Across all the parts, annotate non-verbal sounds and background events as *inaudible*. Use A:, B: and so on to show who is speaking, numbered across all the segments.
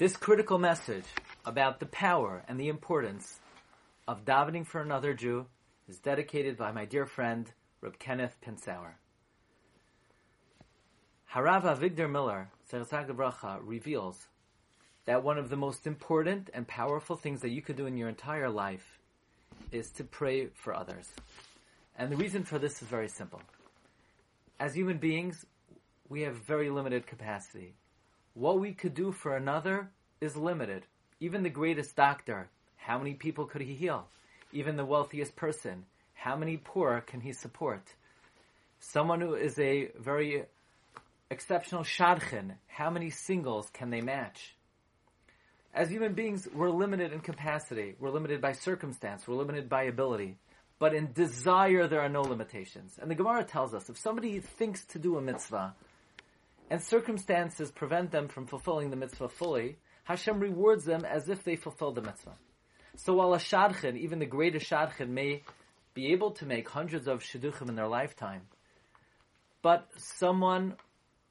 A: This critical message about the power and the importance of davening for another Jew is dedicated by my dear friend, Reb Kenneth Pinsauer. Harav Avigdor Miller, Bracha, reveals that one of the most important and powerful things that you could do in your entire life is to pray for others. And the reason for this is very simple. As human beings, we have very limited capacity. What we could do for another is limited. Even the greatest doctor, how many people could he heal? Even the wealthiest person, how many poor can he support? Someone who is a very exceptional shadchan, how many singles can they match? As human beings, we're limited in capacity. We're limited by circumstance. We're limited by ability. But in desire, there are no limitations. And the Gemara tells us if somebody thinks to do a mitzvah, and circumstances prevent them from fulfilling the mitzvah fully, Hashem rewards them as if they fulfilled the mitzvah. So while a shadchan, even the greatest shadchan, may be able to make hundreds of shidduchim in their lifetime, but someone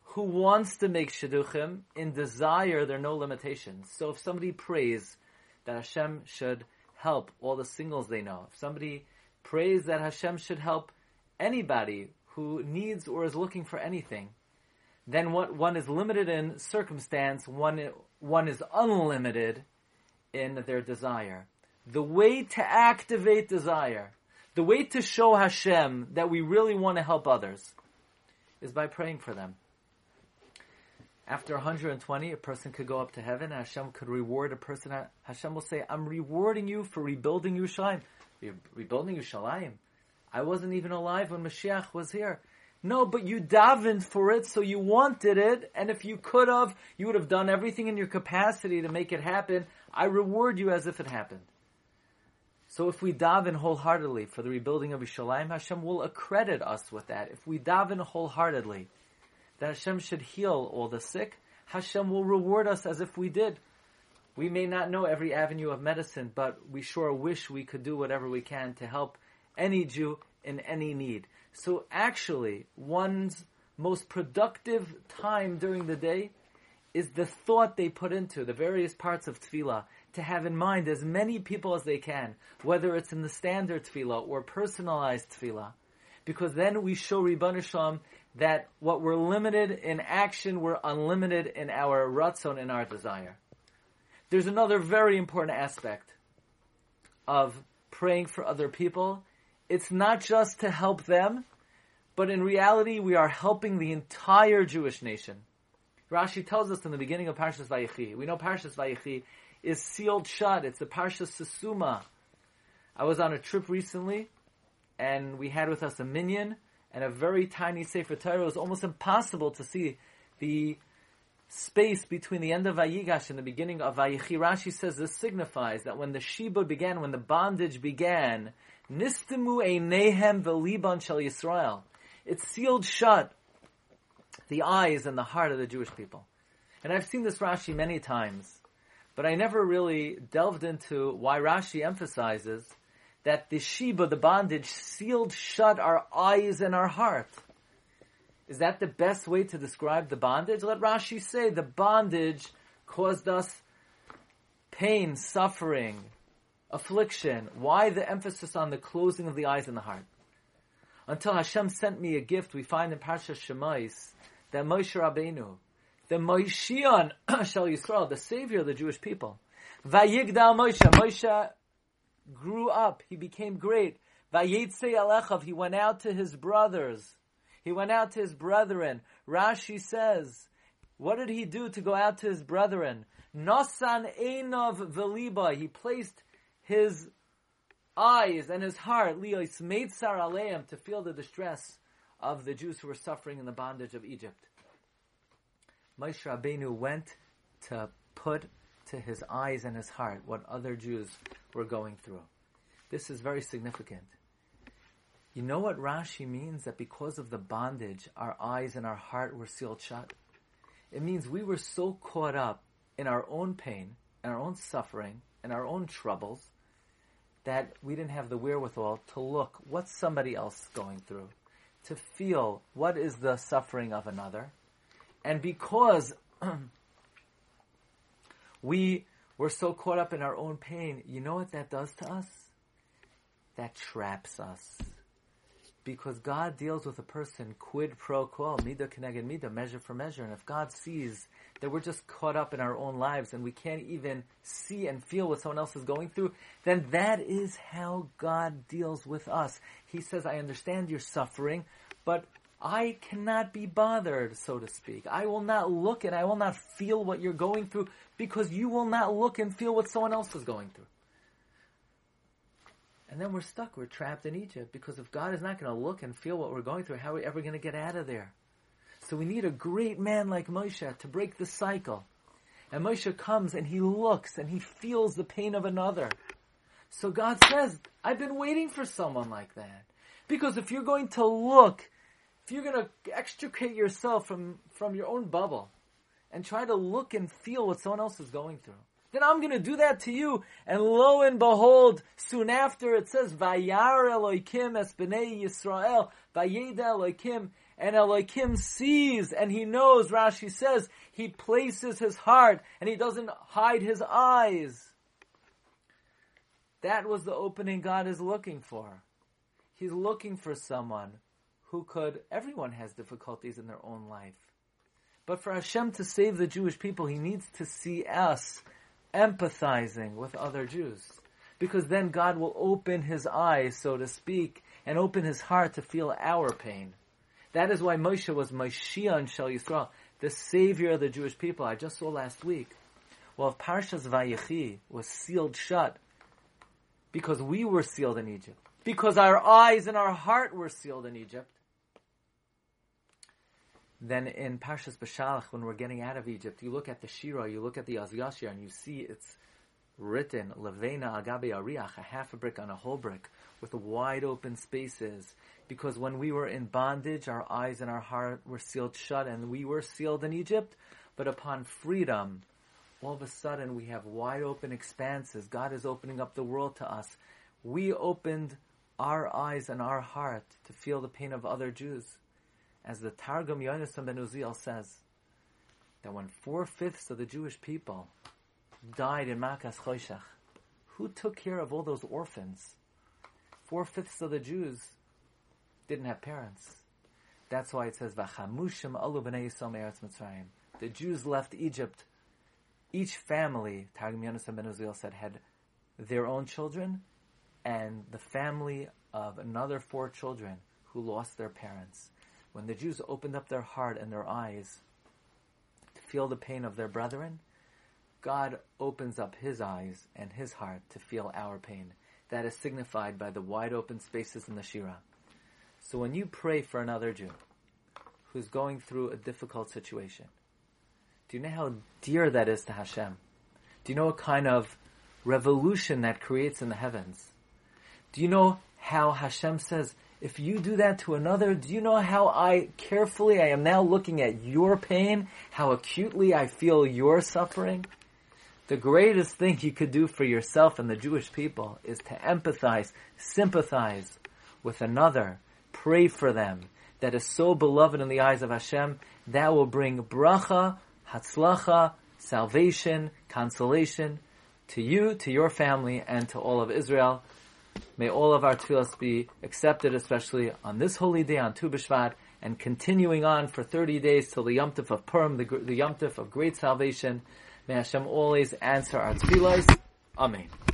A: who wants to make shidduchim in desire, there are no limitations. So if somebody prays that Hashem should help all the singles they know, if somebody prays that Hashem should help anybody who needs or is looking for anything, then what one is limited in circumstance, one one is unlimited in their desire. The way to activate desire, the way to show Hashem that we really want to help others, is by praying for them. After 120, a person could go up to heaven. Hashem could reward a person. Hashem will say, "I'm rewarding you for rebuilding Yerushalayim." rebuilding Yerushalayim. I wasn't even alive when Mashiach was here. No, but you davened for it, so you wanted it, and if you could have, you would have done everything in your capacity to make it happen. I reward you as if it happened. So if we daven wholeheartedly for the rebuilding of Yerushalayim, Hashem will accredit us with that. If we daven wholeheartedly that Hashem should heal all the sick, Hashem will reward us as if we did. We may not know every avenue of medicine, but we sure wish we could do whatever we can to help any Jew in any need. So actually, one's most productive time during the day is the thought they put into the various parts of tefillah to have in mind as many people as they can, whether it's in the standard tefillah or personalized tefillah, because then we show Ribbon Shalom that what we're limited in action, we're unlimited in our ratzon, in our desire. There's another very important aspect of praying for other people. It's not just to help them, but in reality, we are helping the entire Jewish nation. Rashi tells us in the beginning of Parshas Vayechi. We know Parshas Vayechi is sealed shut. It's the Parshas Sesuma. I was on a trip recently, and we had with us a minyan and a very tiny Sefer Torah. It was almost impossible to see the space between the end of Vayigash and the beginning of Vayechi, Rashi says this signifies that when the Shibud began, when the bondage began, Nistimu Einehem Veliban Shel Yisrael. It sealed shut the eyes and the heart of the Jewish people. And I've seen this Rashi many times, but I never really delved into why Rashi emphasizes that the Shibud, the bondage, sealed shut our eyes and our heart. Is that the best way to describe the bondage? Let Rashi say the bondage caused us pain, suffering, affliction. Why the emphasis on the closing of the eyes and the heart? Until Hashem sent me a gift, we find in Parsha Shemais that Moshe Rabbeinu, the Moshiach *clears throat* Shal Yisrael, the savior of the Jewish people, Vayigdal Moshe, Moshe grew up, he became great. Vayetze Alechav, he went out to his brothers. He went out to his brethren. Rashi says, what did he do to go out to his brethren? Nosan Einov Veliba. He placed his eyes and his heart, Leos Meitzar Aleim, to feel the distress of the Jews who were suffering in the bondage of Egypt. Moshe Rabbeinu went to put to his eyes and his heart what other Jews were going through. This is very significant. You know what Rashi means? That because of the bondage, our eyes and our heart were sealed shut. It means we were so caught up in our own pain, and our own suffering, and our own troubles, that we didn't have the wherewithal to look what's somebody else is going through, to feel what is the suffering of another. And because *clears throat* We we're so caught up in our own pain. You know what that does to us? That traps us. Because God deals with a person quid pro quo, mida keneged mida, measure for measure. And if God sees that we're just caught up in our own lives and we can't even see and feel what someone else is going through, then that is how God deals with us. He says, I understand your suffering, but I cannot be bothered, so to speak. I will not look and I will not feel what you're going through because you will not look and feel what someone else is going through. And then we're stuck. We're trapped in Egypt because if God is not going to look and feel what we're going through, how are we ever going to get out of there? So we need a great man like Moshe to break the cycle. And Moshe comes and he looks and he feels the pain of another. So God says, I've been waiting for someone like that. Because if you're going to look, if you're going to extricate yourself from, from your own bubble and try to look and feel what someone else is going through, then I'm going to do that to you. And lo and behold, soon after it says, Vayar Elohim es b'nei Yisrael, Vayeda Elohim, and Elohim sees and he knows, Rashi says, he places his heart and he doesn't hide his eyes. That was the opening God is looking for. He's looking for someone who could, everyone has difficulties in their own life. But for Hashem to save the Jewish people, he needs to see us empathizing with other Jews. Because then God will open his eyes, so to speak, and open his heart to feel our pain. That is why Moshe was Moshiach Shel Yisrael, the savior of the Jewish people. I just saw last week. Well, Parshas Vayechi was sealed shut because we were sealed in Egypt. Because our eyes and our heart were sealed in Egypt. Then in Parshas Beshalach, when we're getting out of Egypt, you look at the Shira, you look at the Az and you see it's written, Levena Agabe Ariach, a half a brick on a whole brick, with wide open spaces. Because when we were in bondage, our eyes and our heart were sealed shut, and we were sealed in Egypt. But upon freedom, all of a sudden we have wide open expanses. God is opening up the world to us. We opened our eyes and our heart to feel the pain of other Jews as the Targum Yonasan ben Uziel says, that when four-fifths of the Jewish people died in Makas Choshech, who took care of all those orphans? Four-fifths of the Jews didn't have parents. That's why it says, V'chamushim alu b'nei Yisrael Mitzrayim. The Jews left Egypt. Each family, Targum Yonasan ben Uziel said, had their own children and the family of another four children who lost their parents when the Jews opened up their heart and their eyes to feel the pain of their brethren, God opens up his eyes and his heart to feel our pain. That is signified by the wide open spaces in the Shira. So when you pray for another Jew who's going through a difficult situation, do you know how dear that is to Hashem? Do you know what kind of revolution that creates in the heavens? Do you know how Hashem says, if you do that to another, do you know how I carefully I am now looking at your pain, how acutely I feel your suffering? The greatest thing you could do for yourself and the Jewish people is to empathize, sympathize with another, pray for them. That is so beloved in the eyes of Hashem. That will bring bracha, hatzlacha, salvation, consolation to you, to your family, and to all of Israel. May all of our tefillas be accepted, especially on this holy day, on Tu B'Shvat, and continuing on for 30 days till the Yom Tov of Purim, the, the Yom Tov of great salvation. May Hashem always answer our tefillas. Amen.